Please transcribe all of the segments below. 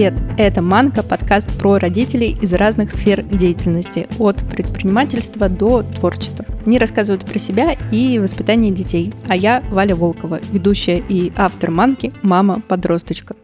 Привет! Это «Манка» – подкаст про родителей из разных сфер деятельности, от предпринимательства до творчества. Они рассказывают про себя и воспитание детей. А я Валя Волкова, ведущая и автор «Манки» «Мама-подросточка».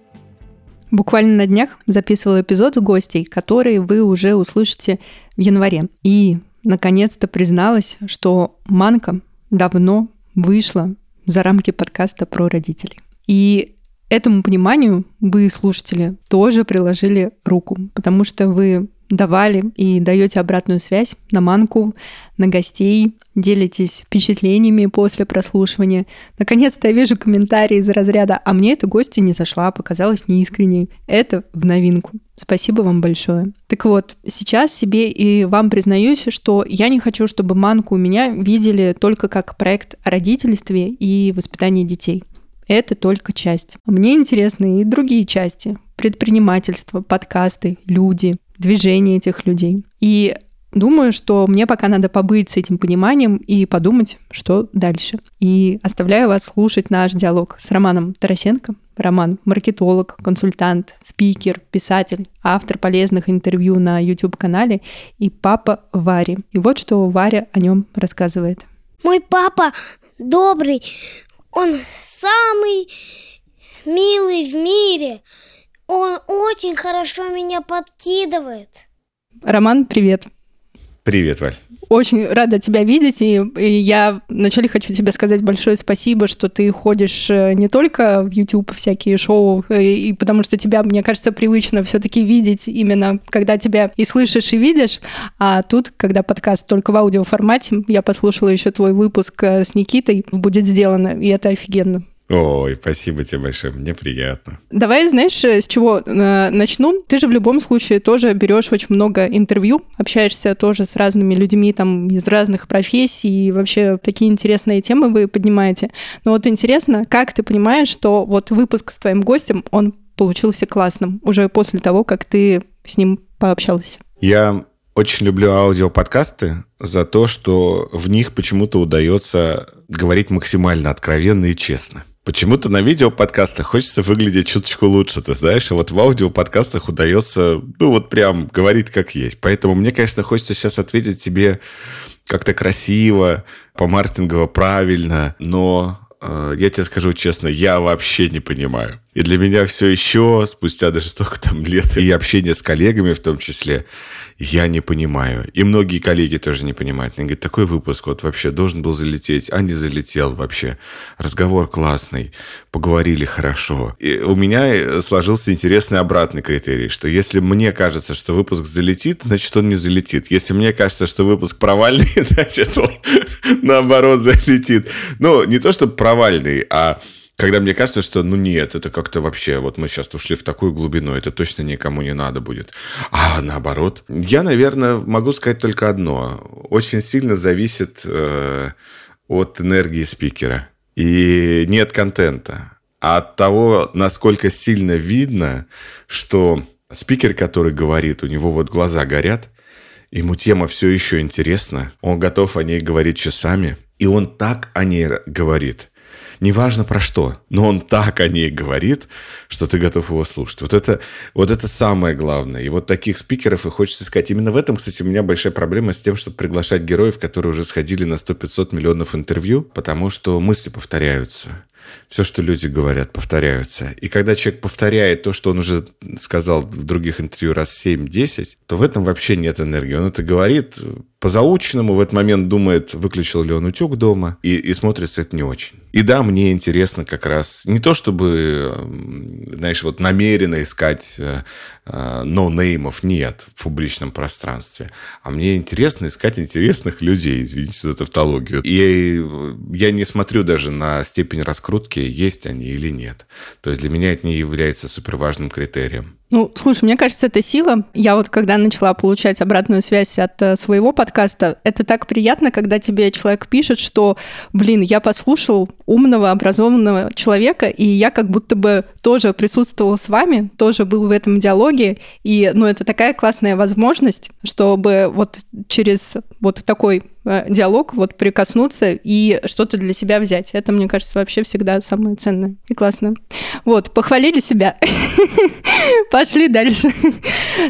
Буквально на днях записывала эпизод с гостей, которые вы уже услышите в январе. И, наконец-то, призналась, что «Манка» давно вышла за рамки подкаста про родителей. И этому пониманию вы, слушатели, тоже приложили руку, потому что вы давали и даете обратную связь на манку, на гостей, делитесь впечатлениями после прослушивания. Наконец-то я вижу комментарии из разряда «А мне эта гостья не зашла, показалась неискренней». Это в новинку. Спасибо вам большое. Так вот, сейчас себе и вам признаюсь, что я не хочу, чтобы манку у меня видели только как проект о родительстве и воспитании детей это только часть. Мне интересны и другие части. Предпринимательство, подкасты, люди, движение этих людей. И думаю, что мне пока надо побыть с этим пониманием и подумать, что дальше. И оставляю вас слушать наш диалог с Романом Тарасенко. Роман – маркетолог, консультант, спикер, писатель, автор полезных интервью на YouTube-канале и папа Вари. И вот что Варя о нем рассказывает. Мой папа добрый, он самый милый в мире. Он очень хорошо меня подкидывает. Роман, привет. Привет, Валь. Очень рада тебя видеть, и, и я вначале хочу тебе сказать большое спасибо, что ты ходишь э, не только в YouTube всякие шоу, и, э, и потому что тебя, мне кажется, привычно все-таки видеть именно, когда тебя и слышишь, и видишь, а тут, когда подкаст только в аудиоформате, я послушала еще твой выпуск э, с Никитой, будет сделано, и это офигенно. Ой, спасибо тебе большое, мне приятно. Давай, знаешь, с чего э, начну? Ты же в любом случае тоже берешь очень много интервью, общаешься тоже с разными людьми там из разных профессий, и вообще такие интересные темы вы поднимаете. Но вот интересно, как ты понимаешь, что вот выпуск с твоим гостем, он получился классным уже после того, как ты с ним пообщался? Я очень люблю аудиоподкасты за то, что в них почему-то удается говорить максимально откровенно и честно. Почему-то на видео-подкастах хочется выглядеть чуточку лучше, ты знаешь, а вот в аудио-подкастах удается, ну, вот прям говорить как есть. Поэтому мне, конечно, хочется сейчас ответить тебе как-то красиво, по-мартингово правильно, но э, я тебе скажу честно, я вообще не понимаю. И для меня все еще, спустя даже столько там лет, и общение с коллегами в том числе, я не понимаю. И многие коллеги тоже не понимают. Они говорят, такой выпуск вот вообще должен был залететь, а не залетел вообще. Разговор классный, поговорили хорошо. И у меня э, сложился интересный обратный критерий, что если мне кажется, что выпуск залетит, значит, он не залетит. Если мне кажется, что выпуск провальный, значит, он наоборот залетит. Ну, не то, чтобы провальный, а когда мне кажется, что ну нет, это как-то вообще, вот мы сейчас ушли в такую глубину, это точно никому не надо будет. А наоборот, я, наверное, могу сказать только одно. Очень сильно зависит э, от энергии спикера. И нет контента. А от того, насколько сильно видно, что спикер, который говорит, у него вот глаза горят, ему тема все еще интересна, он готов о ней говорить часами, и он так о ней говорит – неважно про что, но он так о ней говорит, что ты готов его слушать. Вот это, вот это самое главное. И вот таких спикеров и хочется сказать. Именно в этом, кстати, у меня большая проблема с тем, чтобы приглашать героев, которые уже сходили на 100-500 миллионов интервью, потому что мысли повторяются все, что люди говорят, повторяются. И когда человек повторяет то, что он уже сказал в других интервью раз 7-10, то в этом вообще нет энергии. Он это говорит по заученному, в этот момент думает, выключил ли он утюг дома, и, и смотрится это не очень. И да, мне интересно как раз не то, чтобы, знаешь, вот намеренно искать э, э, ноунеймов, нет, в публичном пространстве, а мне интересно искать интересных людей, извините за тавтологию. И я не смотрю даже на степень раскрутки, есть они или нет. То есть для меня это не является суперважным критерием. Ну, слушай, мне кажется, это сила. Я вот когда начала получать обратную связь от э, своего подкаста, это так приятно, когда тебе человек пишет, что, блин, я послушал умного, образованного человека, и я как будто бы тоже присутствовал с вами, тоже был в этом диалоге, и, ну, это такая классная возможность, чтобы вот через вот такой диалог, вот прикоснуться и что-то для себя взять. Это, мне кажется, вообще всегда самое ценное и классно. Вот, похвалили себя. Пошли дальше.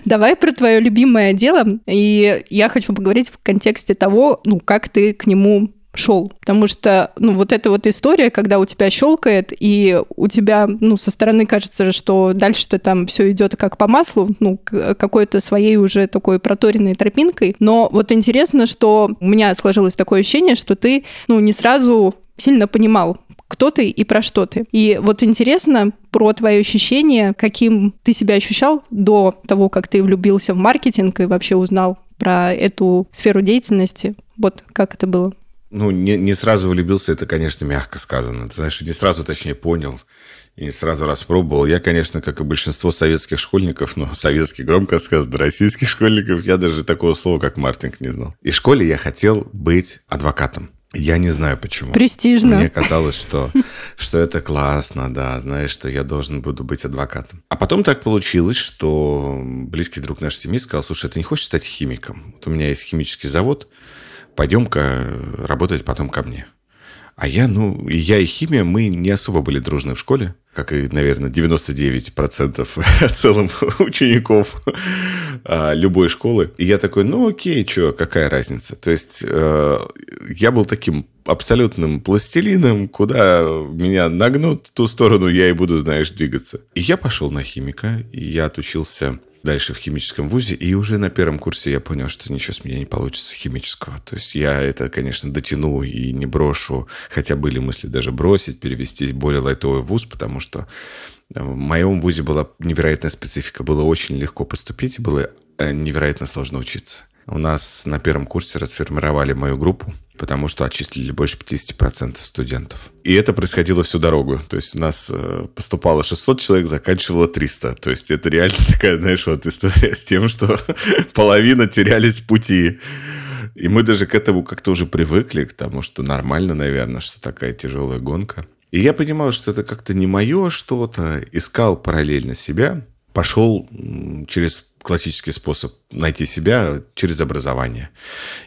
Давай про твое любимое дело. И я хочу поговорить в контексте того, ну, как ты к нему шел. Потому что, ну, вот эта вот история, когда у тебя щелкает, и у тебя, ну, со стороны кажется, что дальше-то там все идет как по маслу, ну, какой-то своей уже такой проторенной тропинкой. Но вот интересно, что у меня сложилось такое ощущение, что ты, ну, не сразу сильно понимал, кто ты и про что ты. И вот интересно про твои ощущения, каким ты себя ощущал до того, как ты влюбился в маркетинг и вообще узнал про эту сферу деятельности. Вот как это было? Ну, не, не сразу влюбился, это, конечно, мягко сказано. Ты знаешь, не сразу, точнее, понял и не сразу распробовал. Я, конечно, как и большинство советских школьников, ну, советских громко сказано, российских школьников, я даже такого слова, как маркетинг, не знал. И в школе я хотел быть адвокатом. Я не знаю почему. Престижно. Мне казалось, что, что это классно, да, знаешь, что я должен буду быть адвокатом. А потом так получилось, что близкий друг нашей семьи сказал, слушай, ты не хочешь стать химиком? Вот у меня есть химический завод, пойдем-ка работать потом ко мне. А я, ну, я и химия, мы не особо были дружны в школе, как и, наверное, 99% целым учеников а, любой школы. И я такой, ну окей, что, какая разница? То есть э, я был таким абсолютным пластилином, куда меня нагнут в ту сторону, я и буду, знаешь, двигаться. И я пошел на химика, и я отучился дальше в химическом вузе, и уже на первом курсе я понял, что ничего с меня не получится химического. То есть я это, конечно, дотяну и не брошу, хотя были мысли даже бросить, перевестись в более лайтовый вуз, потому что в моем вузе была невероятная специфика. Было очень легко поступить, было э, невероятно сложно учиться. У нас на первом курсе расформировали мою группу, потому что отчислили больше 50% студентов. И это происходило всю дорогу. То есть у нас э, поступало 600 человек, заканчивало 300. То есть это реально такая, знаешь, вот история с тем, что половина терялись в пути. И мы даже к этому как-то уже привыкли, к тому, что нормально, наверное, что такая тяжелая гонка. И я понимал, что это как-то не мое что-то. Искал параллельно себя. Пошел через классический способ найти себя через образование.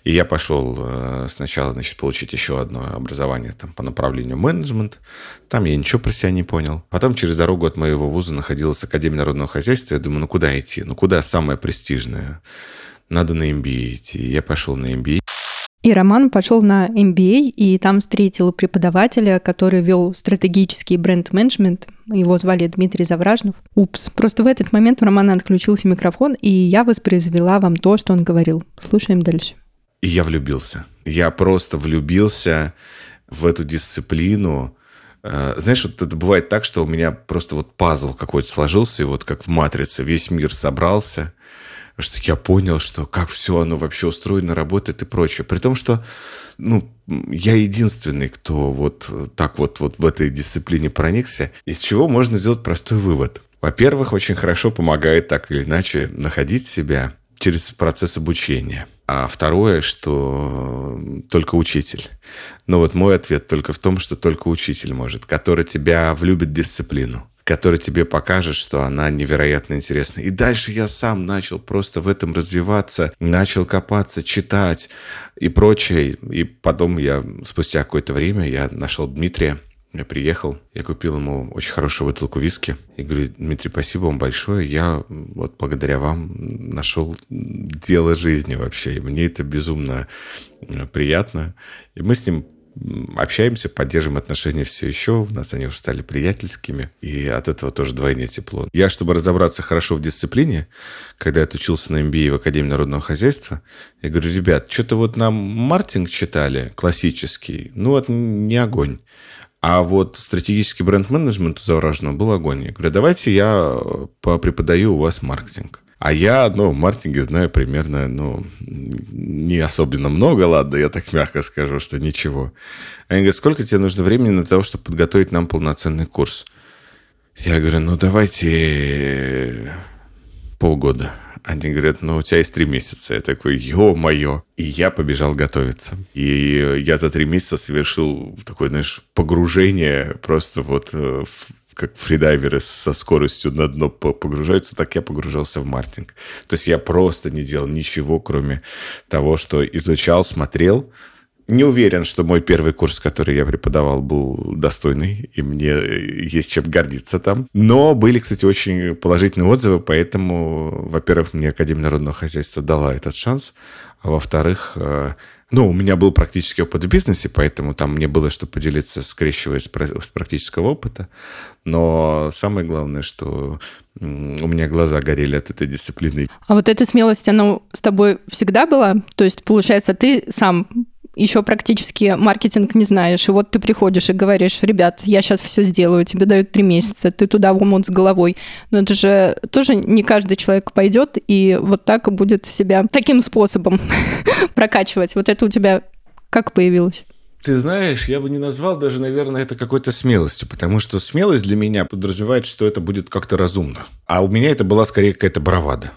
И я пошел э, сначала, значит, получить еще одно образование там, по направлению менеджмент. Там я ничего про себя не понял. Потом через дорогу от моего вуза находилась Академия народного хозяйства. Я думаю, ну куда идти? Ну куда самое престижное? Надо на MBA идти. Я пошел на MBA. И Роман пошел на MBA, и там встретил преподавателя, который вел стратегический бренд-менеджмент. Его звали Дмитрий Завражнов. Упс. Просто в этот момент у Романа отключился микрофон, и я воспроизвела вам то, что он говорил. Слушаем дальше. Я влюбился. Я просто влюбился в эту дисциплину. Э, знаешь, вот это бывает так, что у меня просто вот пазл какой-то сложился, и вот как в «Матрице» весь мир собрался – что я понял, что как все оно вообще устроено, работает и прочее. При том, что ну, я единственный, кто вот так вот, вот в этой дисциплине проникся, из чего можно сделать простой вывод. Во-первых, очень хорошо помогает так или иначе находить себя через процесс обучения. А второе, что только учитель. Но вот мой ответ только в том, что только учитель может, который тебя влюбит в дисциплину который тебе покажет, что она невероятно интересна. И дальше я сам начал просто в этом развиваться, начал копаться, читать и прочее. И потом я, спустя какое-то время, я нашел Дмитрия, я приехал, я купил ему очень хорошую бутылку виски. И говорю, Дмитрий, спасибо вам большое. Я вот благодаря вам нашел дело жизни вообще. И мне это безумно приятно. И мы с ним общаемся, поддерживаем отношения все еще. У нас они уже стали приятельскими. И от этого тоже двойне тепло. Я, чтобы разобраться хорошо в дисциплине, когда я отучился на MBA в Академии народного хозяйства, я говорю, ребят, что-то вот нам маркетинг читали, классический, ну вот не огонь. А вот стратегический бренд-менеджмент у Завораженного был огонь. Я говорю, давайте я преподаю у вас маркетинг. А я, ну, маркетинге знаю примерно, ну, не особенно много, ладно, я так мягко скажу, что ничего. Они говорят, сколько тебе нужно времени на то, чтобы подготовить нам полноценный курс? Я говорю, ну, давайте полгода. Они говорят, ну, у тебя есть три месяца. Я такой, ё-моё. И я побежал готовиться. И я за три месяца совершил такое, знаешь, погружение просто вот э, как фридайверы со скоростью на дно погружаются, так я погружался в мартинг. То есть я просто не делал ничего, кроме того, что изучал, смотрел, Не уверен, что мой первый курс, который я преподавал, был достойный, и мне есть чем гордиться там. Но были, кстати, очень положительные отзывы, поэтому, во-первых, мне Академия народного хозяйства дала этот шанс, а во-вторых, э, ну, у меня был практический опыт в бизнесе, поэтому там мне было что поделиться, скрещивая с практического опыта. Но самое главное, что у меня глаза горели от этой дисциплины. А вот эта смелость, она с тобой всегда была? То есть, получается, ты сам еще практически маркетинг не знаешь, и вот ты приходишь и говоришь, ребят, я сейчас все сделаю, тебе дают три месяца, ты туда в омут с головой. Но это же тоже не каждый человек пойдет и вот так будет себя таким способом прокачивать. Вот это у тебя как появилось? Ты знаешь, я бы не назвал даже, наверное, это какой-то смелостью, потому что смелость для меня подразумевает, что это будет как-то разумно. А у меня это была скорее какая-то бравада.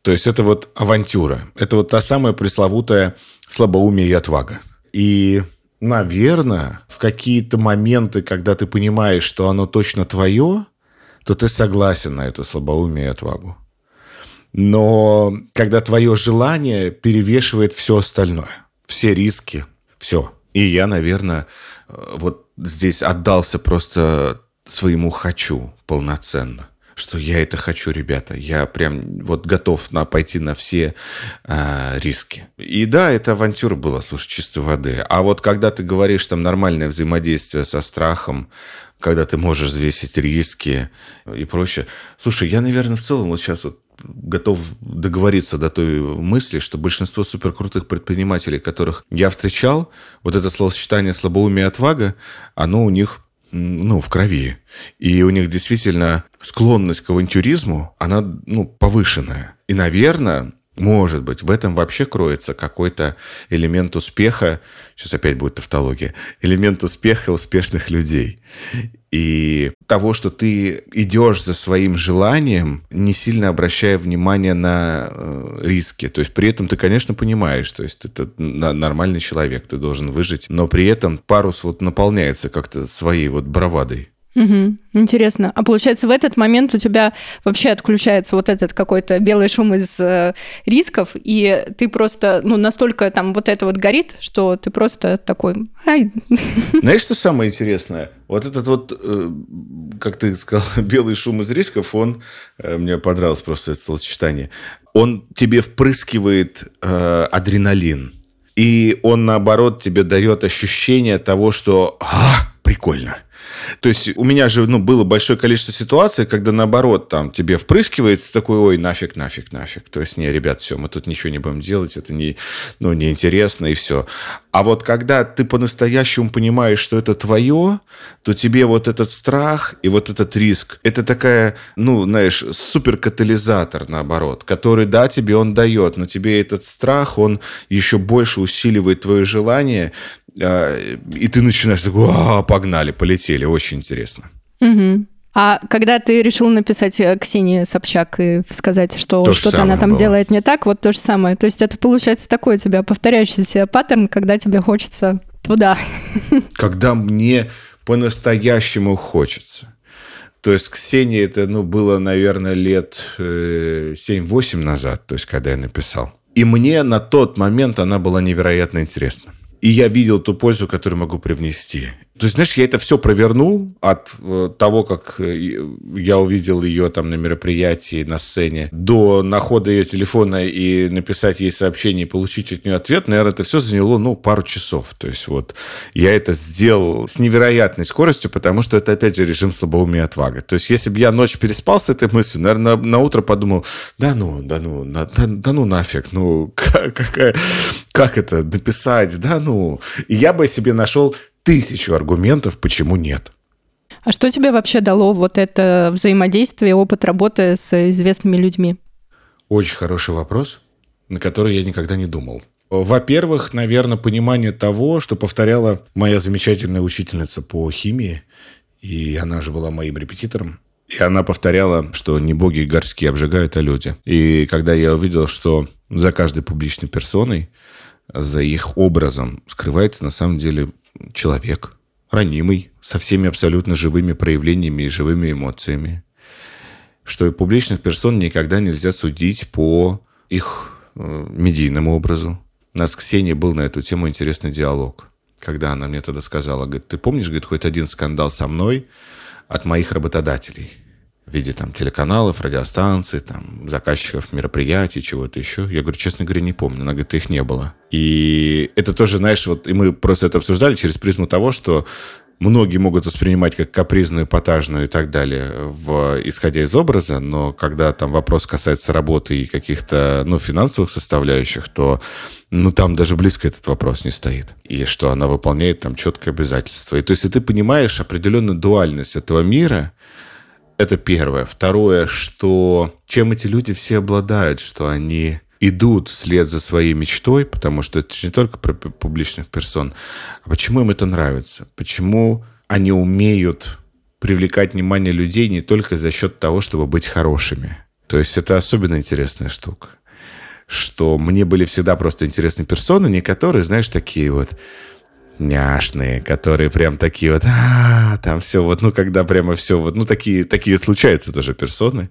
То есть это вот авантюра. Это вот та самая пресловутая слабоумие и отвага. И, наверное, в какие-то моменты, когда ты понимаешь, что оно точно твое, то ты согласен на эту слабоумие и отвагу. Но когда твое желание перевешивает все остальное, все риски, все. И я, наверное, вот здесь отдался просто своему «хочу» полноценно что я это хочу, ребята. Я прям вот готов на, пойти на все э, риски. И да, это авантюра была, слушай, чистой воды. А вот когда ты говоришь там нормальное взаимодействие со страхом, когда ты можешь взвесить риски и прочее. Слушай, я, наверное, в целом вот сейчас вот готов договориться до той мысли, что большинство суперкрутых предпринимателей, которых я встречал, вот это словосочетание слабоумие и отвага, оно у них ну, в крови. И у них действительно склонность к авантюризму, она ну, повышенная. И, наверное, может быть, в этом вообще кроется какой-то элемент успеха, сейчас опять будет тавтология, элемент успеха успешных людей. И того, что ты идешь за своим желанием, не сильно обращая внимание на э, риски. То есть при этом ты, конечно, понимаешь, то есть это нормальный человек, ты должен выжить, но при этом парус вот наполняется как-то своей вот бравадой. Угу. Интересно. А получается, в этот момент у тебя вообще отключается вот этот какой-то белый шум из э, рисков, и ты просто, ну, настолько там вот это вот горит, что ты просто такой, ай. Знаешь, что самое интересное? Вот этот вот, э, как ты сказал, белый шум из рисков, он, э, мне понравилось просто это словосочетание, он тебе впрыскивает э, адреналин. И он, наоборот, тебе дает ощущение того, что а, прикольно. То есть у меня же ну, было большое количество ситуаций, когда наоборот там тебе впрыскивается такой, ой, нафиг, нафиг, нафиг. То есть, не, ребят, все, мы тут ничего не будем делать, это не, ну, неинтересно и все. А вот когда ты по-настоящему понимаешь, что это твое, то тебе вот этот страх и вот этот риск, это такая, ну, знаешь, суперкатализатор, наоборот, который, да, тебе он дает, но тебе этот страх, он еще больше усиливает твое желание, а, и ты начинаешь такой, а, погнали, полетели, очень интересно. Угу. А когда ты решил написать э, Ксении Собчак и сказать, что что-то она там было. делает не так, вот то же самое. То есть это получается такой у тебя повторяющийся паттерн, когда тебе хочется туда. Когда мне по-настоящему хочется. То есть Ксении это ну, было, наверное, лет 7-8 э, назад, то есть когда я написал. И мне на тот момент она была невероятно интересна. И я видел ту пользу, которую могу привнести. То есть, знаешь, я это все провернул от э, того, как э, я увидел ее там на мероприятии, на сцене, до находа ее телефона и написать ей сообщение и получить от нее ответ. Наверное, это все заняло, ну, пару часов. То есть, вот я это сделал с невероятной скоростью, потому что это, опять же, режим слабоумия отвага. То есть, если бы я ночь переспал с этой мыслью, наверное, на, на утро подумал, да ну, да ну, да, да ну нафиг, ну, как, какая, как это написать, да ну. И я бы себе нашел тысячу аргументов, почему нет. А что тебе вообще дало вот это взаимодействие, опыт работы с известными людьми? Очень хороший вопрос, на который я никогда не думал. Во-первых, наверное, понимание того, что повторяла моя замечательная учительница по химии, и она же была моим репетитором. И она повторяла, что не боги горские обжигают, а люди. И когда я увидел, что за каждой публичной персоной, за их образом скрывается на самом деле человек, ранимый, со всеми абсолютно живыми проявлениями и живыми эмоциями. Что публичных персон никогда нельзя судить по их э, медийному образу. У нас с Ксенией был на эту тему интересный диалог. Когда она мне тогда сказала, говорит, ты помнишь, говорит, хоть один скандал со мной от моих работодателей? В виде там телеканалов, радиостанций, там заказчиков мероприятий, чего-то еще. Я говорю, честно говоря, не помню. Она говорит, их не было. И это тоже, знаешь, вот и мы просто это обсуждали через призму того, что многие могут воспринимать как капризную, эпатажную и так далее, в, исходя из образа, но когда там вопрос касается работы и каких-то ну, финансовых составляющих, то ну, там даже близко этот вопрос не стоит. И что она выполняет там четкое обязательство. И то есть, и ты понимаешь определенную дуальность этого мира, это первое. Второе, что чем эти люди все обладают, что они идут вслед за своей мечтой, потому что это не только про публичных персон, а почему им это нравится, почему они умеют привлекать внимание людей не только за счет того, чтобы быть хорошими. То есть это особенно интересная штука, что мне были всегда просто интересны персоны, не которые, знаешь, такие вот няшные, которые прям такие вот, а, там все вот, ну, когда прямо все вот, ну, такие, такие случаются тоже персоны,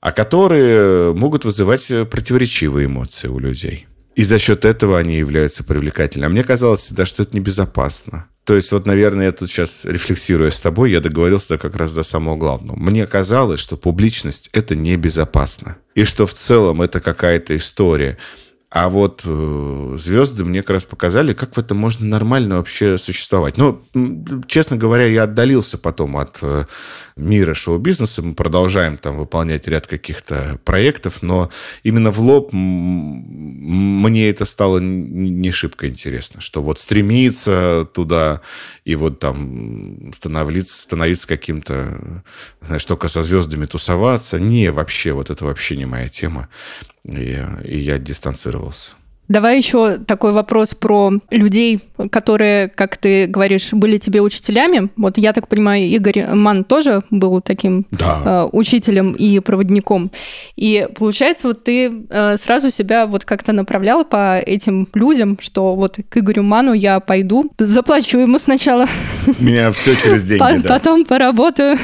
а которые могут вызывать противоречивые эмоции у людей. И за счет этого они являются привлекательными. А мне казалось всегда, что это небезопасно. То есть вот, наверное, я тут сейчас, рефлексируя с тобой, я договорился как раз до самого главного. Мне казалось, что публичность – это небезопасно. И что в целом это какая-то история – а вот э, звезды мне как раз показали, как в этом можно нормально вообще существовать. Ну, честно говоря, я отдалился потом от э, мира шоу-бизнеса. Мы продолжаем там выполнять ряд каких-то проектов, но именно в лоб мне это стало не шибко интересно, что вот стремиться туда и вот там становиться, становиться каким-то, знаешь, только со звездами тусоваться. Не, вообще, вот это вообще не моя тема. И, и я дистанцировался. Давай еще такой вопрос про людей, которые, как ты говоришь, были тебе учителями. Вот я так понимаю, Игорь Ман тоже был таким да. э, учителем и проводником. И получается, вот ты э, сразу себя вот как-то направляла по этим людям, что вот к Игорю Ману я пойду, заплачу ему сначала. Меня все через деньги, да. Потом поработаю.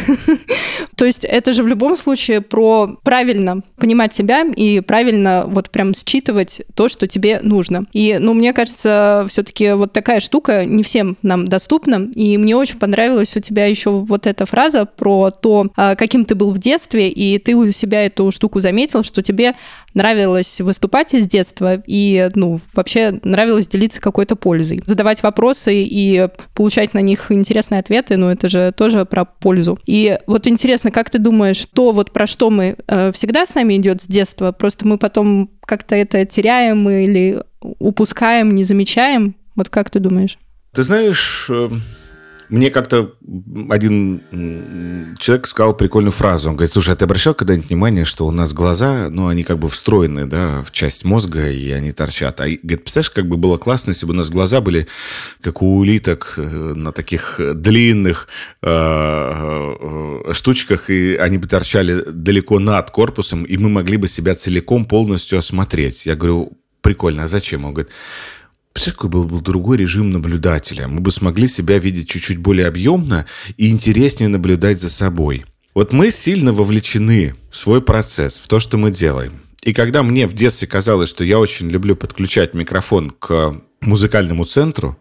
То есть это же в любом случае про правильно понимать себя и правильно вот прям считывать то, что тебе нужно. И, ну, мне кажется, все-таки вот такая штука не всем нам доступна. И мне очень понравилась у тебя еще вот эта фраза про то, а, каким ты был в детстве, и ты у себя эту штуку заметил, что тебе нравилось выступать из детства, и, ну, вообще нравилось делиться какой-то пользой. Задавать вопросы и получать на них интересные ответы, ну, это же тоже про пользу. И вот интересно, как ты думаешь, то вот про что мы э, всегда с нами идет с детства, просто мы потом как-то это теряем или упускаем, не замечаем? Вот как ты думаешь? Ты знаешь, э, мне как-то один человек сказал прикольную фразу. Он говорит, слушай, а ты обращал когда-нибудь внимание, что у нас глаза, ну, они как бы встроены, да, в часть мозга, и они торчат. А, говорит, представляешь, как бы было классно, если бы у нас глаза были, как у улиток, э, на таких длинных э, э, штучках, и они бы торчали далеко над корпусом, и мы могли бы себя целиком полностью осмотреть. Я говорю, прикольно, а зачем? Он говорит, Представляешь, какой был, был другой режим наблюдателя. Мы бы смогли себя видеть чуть-чуть более объемно и интереснее наблюдать за собой. Вот мы сильно вовлечены в свой процесс, в то, что мы делаем. И когда мне в детстве казалось, что я очень люблю подключать микрофон к музыкальному центру,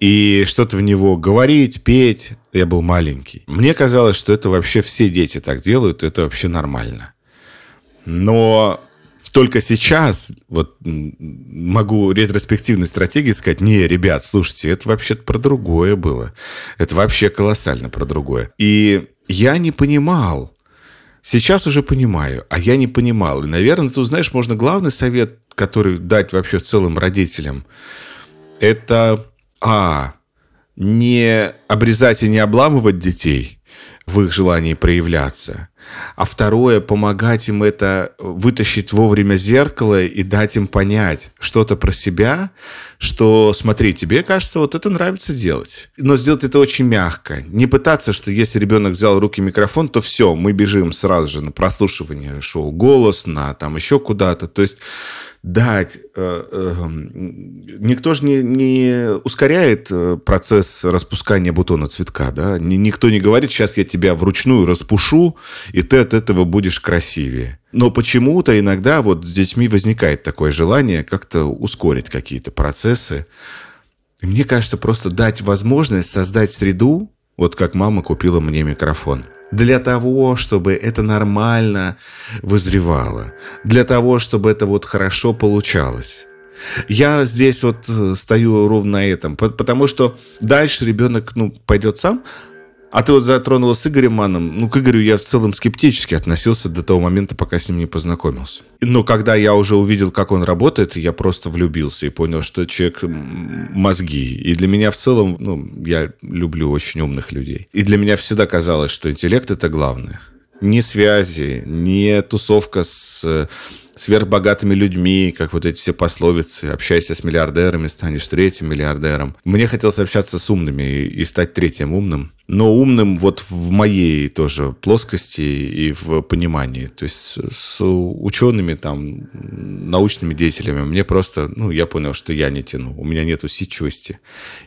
и что-то в него говорить, петь. Я был маленький. Мне казалось, что это вообще все дети так делают, это вообще нормально. Но только сейчас вот могу ретроспективной стратегии сказать, не, ребят, слушайте, это вообще про другое было. Это вообще колоссально про другое. И я не понимал, сейчас уже понимаю, а я не понимал. И, наверное, тут, знаешь, можно главный совет, который дать вообще в целом родителям, это, а, не обрезать и не обламывать детей в их желании проявляться – а второе, помогать им это вытащить вовремя зеркало и дать им понять что-то про себя, что, смотри, тебе кажется, вот это нравится делать. Но сделать это очень мягко. Не пытаться, что если ребенок взял в руки микрофон, то все, мы бежим сразу же на прослушивание шоу «Голос», на там еще куда-то. То есть дать. Э, эм, никто же не, не ускоряет э, процесс распускания бутона цветка, да? Никто не говорит, сейчас я тебя вручную распушу, и ты от этого будешь красивее. Но почему-то иногда вот с детьми возникает такое желание как-то ускорить какие-то процессы. И мне кажется, просто дать возможность создать среду, вот как мама купила мне микрофон – для того, чтобы это нормально вызревало, для того, чтобы это вот хорошо получалось. Я здесь вот э, стою ровно на этом, потому что дальше ребенок ну, пойдет сам, а ты вот затронула с Игорем Маном. Ну, к Игорю я в целом скептически относился до того момента, пока с ним не познакомился. Но когда я уже увидел, как он работает, я просто влюбился и понял, что человек мозги. И для меня в целом, ну, я люблю очень умных людей. И для меня всегда казалось, что интеллект – это главное. Не связи, не тусовка с сверхбогатыми людьми, как вот эти все пословицы, общайся с миллиардерами, станешь третьим миллиардером. Мне хотелось общаться с умными и, стать третьим умным, но умным вот в моей тоже плоскости и в понимании. То есть с учеными, там, научными деятелями мне просто, ну, я понял, что я не тяну. У меня нет усидчивости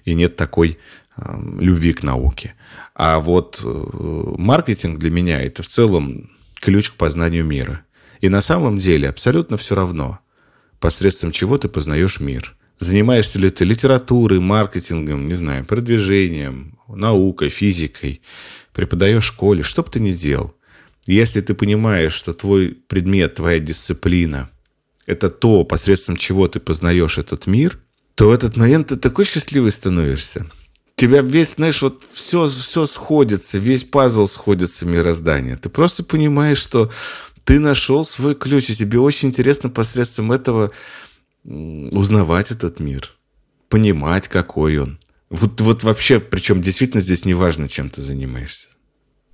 и нет такой э, любви к науке. А вот э, маркетинг для меня это в целом ключ к познанию мира. И на самом деле абсолютно все равно, посредством чего ты познаешь мир. Занимаешься ли ты литературой, маркетингом, не знаю, продвижением, наукой, физикой, преподаешь в школе, что бы ты ни делал. Если ты понимаешь, что твой предмет, твоя дисциплина – это то, посредством чего ты познаешь этот мир, то в этот момент ты такой счастливый становишься. тебя весь, знаешь, вот все, все сходится, весь пазл сходится мироздания. Ты просто понимаешь, что ты нашел свой ключ, и тебе очень интересно посредством этого узнавать этот мир, понимать, какой он. Вот, вот вообще, причем действительно здесь не важно, чем ты занимаешься.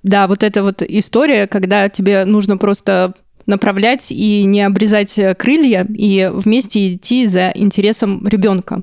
Да, вот эта вот история, когда тебе нужно просто направлять и не обрезать крылья, и вместе идти за интересом ребенка.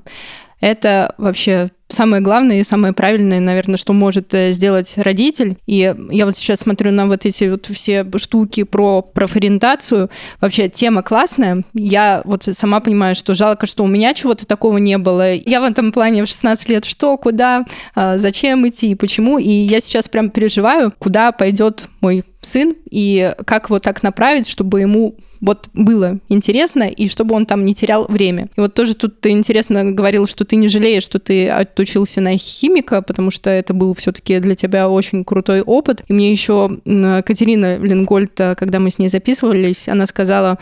Это вообще самое главное и самое правильное, наверное, что может э, сделать родитель. И я вот сейчас смотрю на вот эти вот все штуки про профориентацию. Вообще тема классная. Я вот сама понимаю, что жалко, что у меня чего-то такого не было. Я в этом плане в 16 лет что, куда, а, зачем идти, почему. И я сейчас прям переживаю, куда пойдет мой сын и как вот так направить, чтобы ему вот было интересно, и чтобы он там не терял время. И вот тоже тут ты интересно говорил, что ты не жалеешь, что ты отучился на химика, потому что это был все-таки для тебя очень крутой опыт. И мне еще Катерина Ленгольд, когда мы с ней записывались, она сказала,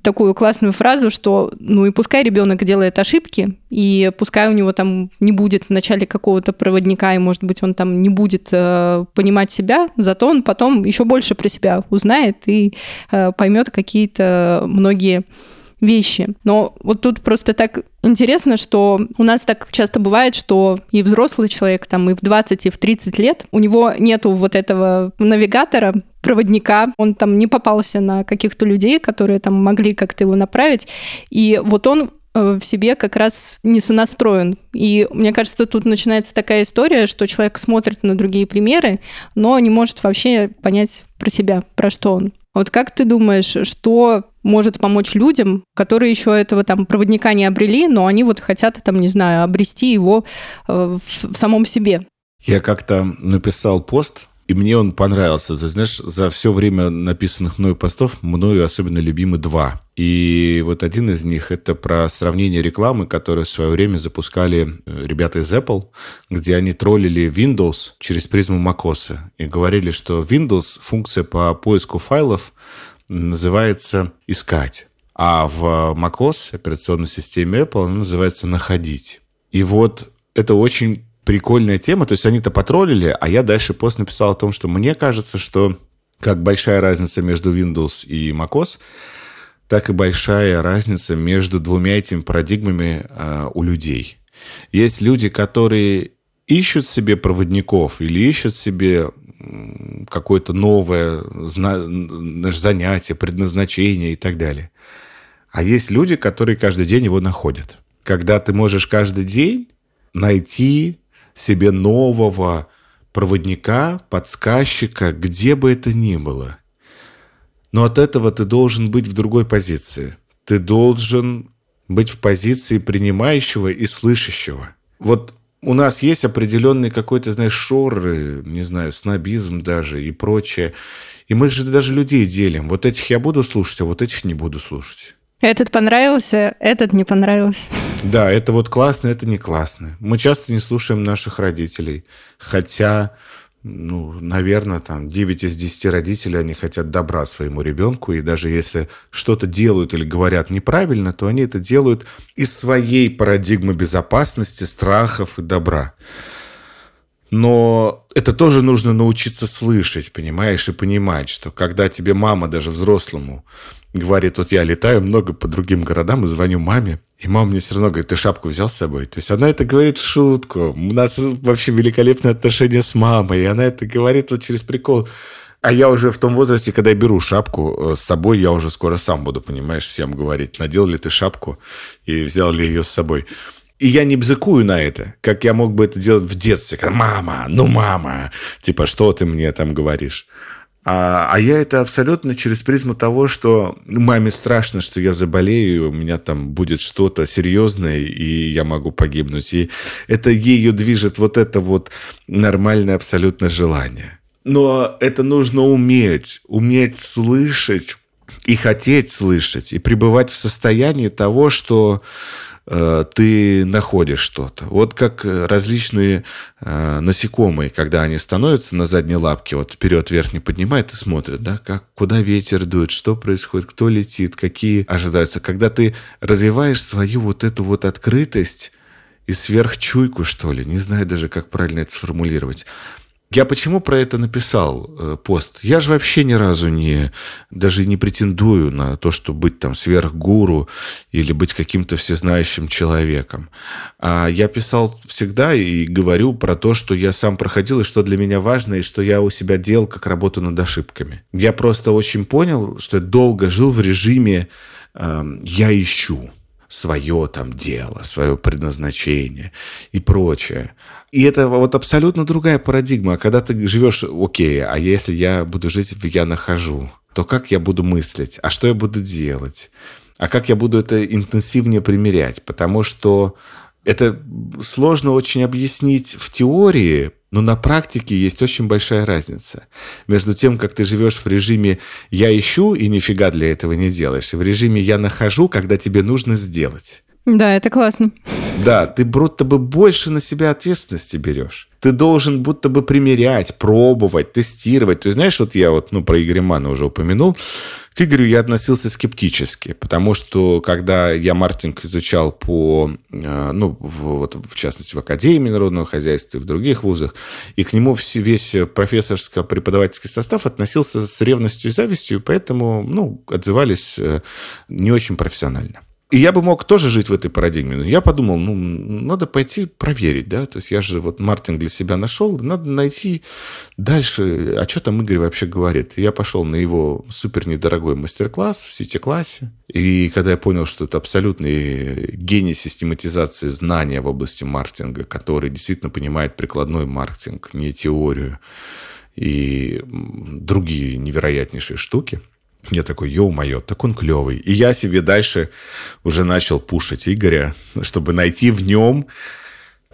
такую классную фразу, что ну и пускай ребенок делает ошибки, и пускай у него там не будет в начале какого-то проводника, и, может быть, он там не будет э, понимать себя, зато он потом еще больше про себя узнает и э, поймет какие-то многие вещи. Но вот тут просто так интересно, что у нас так часто бывает, что и взрослый человек там и в 20, и в 30 лет, у него нету вот этого навигатора, проводника, он там не попался на каких-то людей, которые там могли как-то его направить, и вот он э, в себе как раз не сонастроен. И мне кажется, тут начинается такая история, что человек смотрит на другие примеры, но не может вообще понять про себя, про что он. Вот как ты думаешь, что может помочь людям, которые еще этого там проводника не обрели, но они вот хотят там, не знаю, обрести его э, в самом себе? Я как-то написал пост, и мне он понравился. Ты знаешь, за все время написанных мной постов мною особенно любимы два. И вот один из них – это про сравнение рекламы, которую в свое время запускали э, ребята из Apple, где они троллили Windows через призму macOS. И говорили, что Windows, функция по поиску файлов, называется «искать». А в macOS, операционной системе Apple, она называется «находить». И вот это очень прикольная тема. То есть они-то потроллили, а я дальше пост написал о том, что мне кажется, что как большая разница между Windows и macOS, так и большая разница между двумя этими парадигмами э, у людей. Есть люди, которые ищут себе проводников или ищут себе какое-то новое занятие, предназначение и так далее. А есть люди, которые каждый день его находят. Когда ты можешь каждый день найти себе нового проводника, подсказчика, где бы это ни было. Но от этого ты должен быть в другой позиции. Ты должен быть в позиции принимающего и слышащего. Вот у нас есть определенный какой-то, знаешь, шор, не знаю, снобизм даже и прочее. И мы же даже людей делим. Вот этих я буду слушать, а вот этих не буду слушать. Этот понравился, этот не понравился. Да, это вот классно, это не классно. Мы часто не слушаем наших родителей. Хотя, ну, наверное, там 9 из 10 родителей, они хотят добра своему ребенку. И даже если что-то делают или говорят неправильно, то они это делают из своей парадигмы безопасности, страхов и добра. Но это тоже нужно научиться слышать, понимаешь, и понимать, что когда тебе мама даже взрослому говорит, вот я летаю много по другим городам и звоню маме, и мама мне все равно говорит, ты шапку взял с собой? То есть она это говорит в шутку. У нас вообще великолепные отношения с мамой, и она это говорит вот через прикол. А я уже в том возрасте, когда я беру шапку э, с собой, я уже скоро сам буду, понимаешь, всем говорить, надел ли ты шапку и взял ли ее с собой. И я не бзыкую на это, как я мог бы это делать в детстве. Когда, мама, ну мама, типа, что ты мне там говоришь? А, а я это абсолютно через призму того, что маме страшно, что я заболею, у меня там будет что-то серьезное, и я могу погибнуть. И это ею движет вот это вот нормальное абсолютно желание. Но это нужно уметь, уметь слышать и хотеть слышать, и пребывать в состоянии того, что Э, ты находишь что-то. Вот как э, различные э, насекомые, когда они становятся на задние лапки, вот вперед вверх не поднимают и смотрят, да, как, куда ветер дует, что происходит, кто летит, какие ожидаются. Когда ты развиваешь свою вот эту вот открытость и сверхчуйку, что ли, не знаю даже, как правильно это сформулировать, я почему про это написал э, пост? Я же вообще ни разу не, даже не претендую на то, что быть там сверхгуру или быть каким-то всезнающим человеком. А я писал всегда и говорю про то, что я сам проходил, и что для меня важно, и что я у себя делал как работу над ошибками. Я просто очень понял, что я долго жил в режиме э, «я ищу» свое там дело, свое предназначение и прочее. И это вот абсолютно другая парадигма. Когда ты живешь, окей, а если я буду жить в «я нахожу», то как я буду мыслить? А что я буду делать? А как я буду это интенсивнее примерять? Потому что это сложно очень объяснить в теории, но на практике есть очень большая разница между тем, как ты живешь в режиме «я ищу» и нифига для этого не делаешь, и в режиме «я нахожу», когда тебе нужно сделать. Да, это классно. Да, ты будто бы больше на себя ответственности берешь. Ты должен будто бы примерять, пробовать, тестировать. Ты знаешь, вот я вот, ну, про Игоря Мана уже упомянул, к Игорю я относился скептически, потому что когда я маркетинг изучал по, э, ну, вот, в частности, в Академии народного хозяйства и в других вузах, и к нему весь профессорско-преподавательский состав относился с ревностью и завистью, поэтому, ну, отзывались э, не очень профессионально. И я бы мог тоже жить в этой парадигме. Но я подумал, ну, надо пойти проверить, да. То есть я же вот Мартин для себя нашел, надо найти дальше, а что там Игорь вообще говорит. И я пошел на его супер недорогой мастер-класс в сити-классе. И когда я понял, что это абсолютный гений систематизации знания в области маркетинга, который действительно понимает прикладной маркетинг, не теорию, и другие невероятнейшие штуки – я такой, ё-моё, так он клевый. И я себе дальше уже начал пушить Игоря, чтобы найти в нем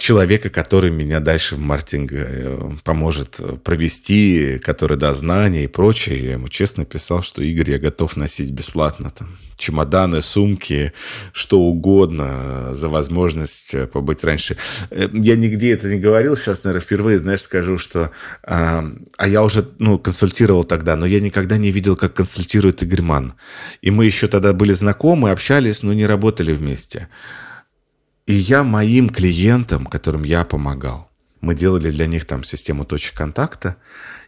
человека, который меня дальше в маркетинг э, поможет провести, который даст знания и прочее. Я ему честно писал, что Игорь, я готов носить бесплатно там чемоданы, сумки, что угодно за возможность э, побыть раньше. Э, я нигде это не говорил, сейчас, наверное, впервые, знаешь, скажу, что... А, а я уже, ну, консультировал тогда, но я никогда не видел, как консультирует Игорь Ман. И мы еще тогда были знакомы, общались, но не работали вместе. И я моим клиентам, которым я помогал, мы делали для них там систему точек контакта,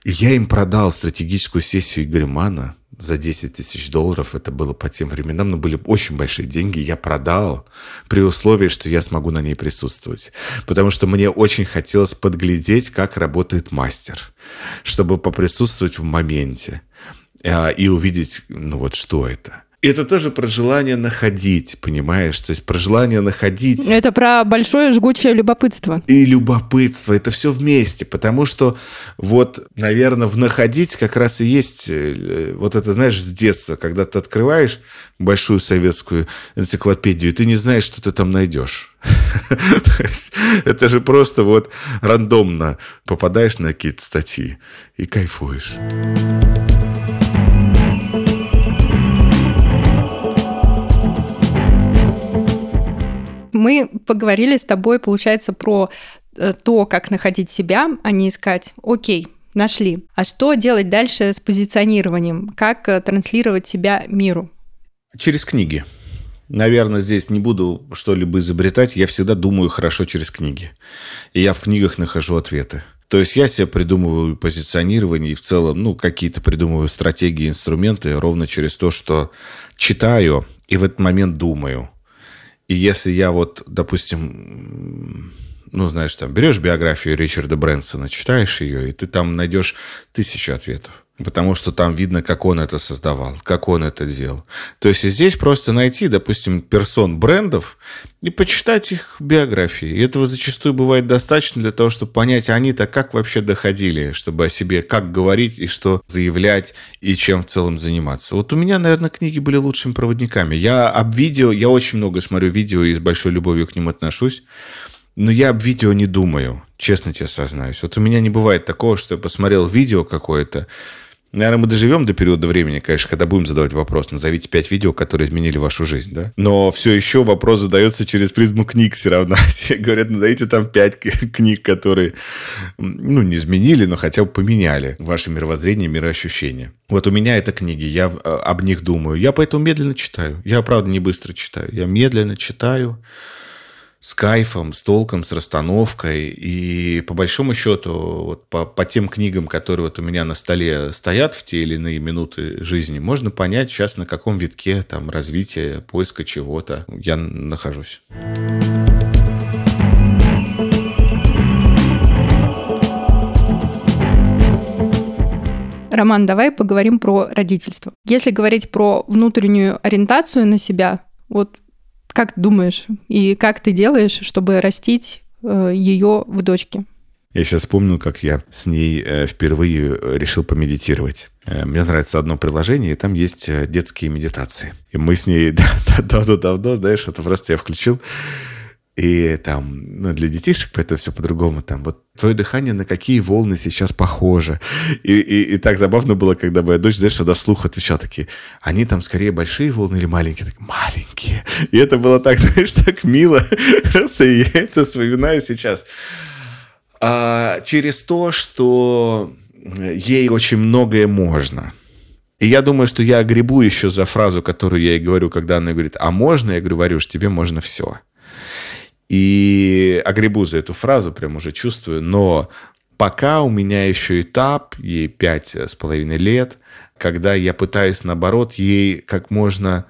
и я им продал стратегическую сессию Игоря за 10 тысяч долларов. Это было по тем временам, но были очень большие деньги. Я продал при условии, что я смогу на ней присутствовать. Потому что мне очень хотелось подглядеть, как работает мастер, чтобы поприсутствовать в моменте а, и увидеть, ну вот, что это. И это тоже про желание находить, понимаешь? То есть про желание находить. Это про большое жгучее любопытство. И любопытство. Это все вместе. Потому что вот, наверное, в находить как раз и есть э, вот это, знаешь, с детства, когда ты открываешь большую советскую энциклопедию, ты не знаешь, что ты там найдешь. Это же просто вот рандомно попадаешь на какие-то статьи и кайфуешь. Мы поговорили с тобой, получается, про э, то, как находить себя, а не искать, окей, нашли. А что делать дальше с позиционированием? Как э, транслировать себя миру? Через книги. Наверное, здесь не буду что-либо изобретать. Я всегда думаю хорошо через книги. И я в книгах нахожу ответы. То есть я себе придумываю позиционирование и в целом, ну, какие-то придумываю стратегии, инструменты ровно через то, что читаю и в этот момент думаю. И если я вот, допустим, ну, знаешь, там, берешь биографию Ричарда Брэнсона, читаешь ее, и ты там найдешь тысячу ответов потому что там видно, как он это создавал, как он это делал. То есть здесь просто найти, допустим, персон брендов и почитать их биографии. И этого зачастую бывает достаточно для того, чтобы понять, они-то как вообще доходили, чтобы о себе как говорить и что заявлять, и чем в целом заниматься. Вот у меня, наверное, книги были лучшими проводниками. Я об видео, я очень много смотрю видео и с большой любовью к ним отношусь. Но я об видео не думаю, честно тебе сознаюсь. Вот у меня не бывает такого, что я посмотрел видео какое-то, Наверное, мы доживем до периода времени, конечно, когда будем задавать вопрос. Назовите пять видео, которые изменили вашу жизнь, да? Но все еще вопрос задается через призму книг все равно. Все говорят, назовите там пять книг, которые, ну, не изменили, но хотя бы поменяли ваше мировоззрение, мироощущение. Вот у меня это книги, я э, об них думаю. Я поэтому медленно читаю. Я, правда, не быстро читаю. Я медленно читаю с кайфом, с толком, с расстановкой. И по большому счету, вот по, по тем книгам, которые вот у меня на столе стоят в те или иные минуты жизни, можно понять сейчас, на каком витке там развития, поиска чего-то я нахожусь. Роман, давай поговорим про родительство. Если говорить про внутреннюю ориентацию на себя, вот как думаешь и как ты делаешь, чтобы растить э, ее в дочке? Я сейчас помню, как я с ней э, впервые решил помедитировать. Э, мне нравится одно приложение, и там есть детские медитации. И мы с ней давно-давно, знаешь, это просто я включил и там, ну, для детишек это все по-другому. Там, вот твое дыхание на какие волны сейчас похоже. И, и, и так забавно было, когда моя дочь, знаешь, тогда вслух отвечала такие, они там скорее большие волны или маленькие? Так, маленькие. И это было так, знаешь, так мило. Просто я это вспоминаю сейчас. А, через то, что ей очень многое можно. И я думаю, что я огребу еще за фразу, которую я ей говорю, когда она говорит, а можно? Я говорю, Варюш, тебе можно все. И огребу за эту фразу, прям уже чувствую. Но пока у меня еще этап, ей пять с половиной лет, когда я пытаюсь, наоборот, ей как можно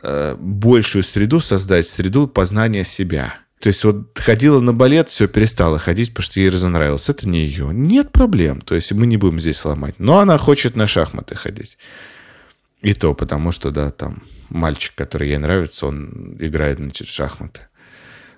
э, большую среду создать, среду познания себя. То есть вот ходила на балет, все, перестала ходить, потому что ей разонравилось. Это не ее. Нет проблем. То есть мы не будем здесь ломать. Но она хочет на шахматы ходить. И то потому, что, да, там мальчик, который ей нравится, он играет, значит, в шахматы.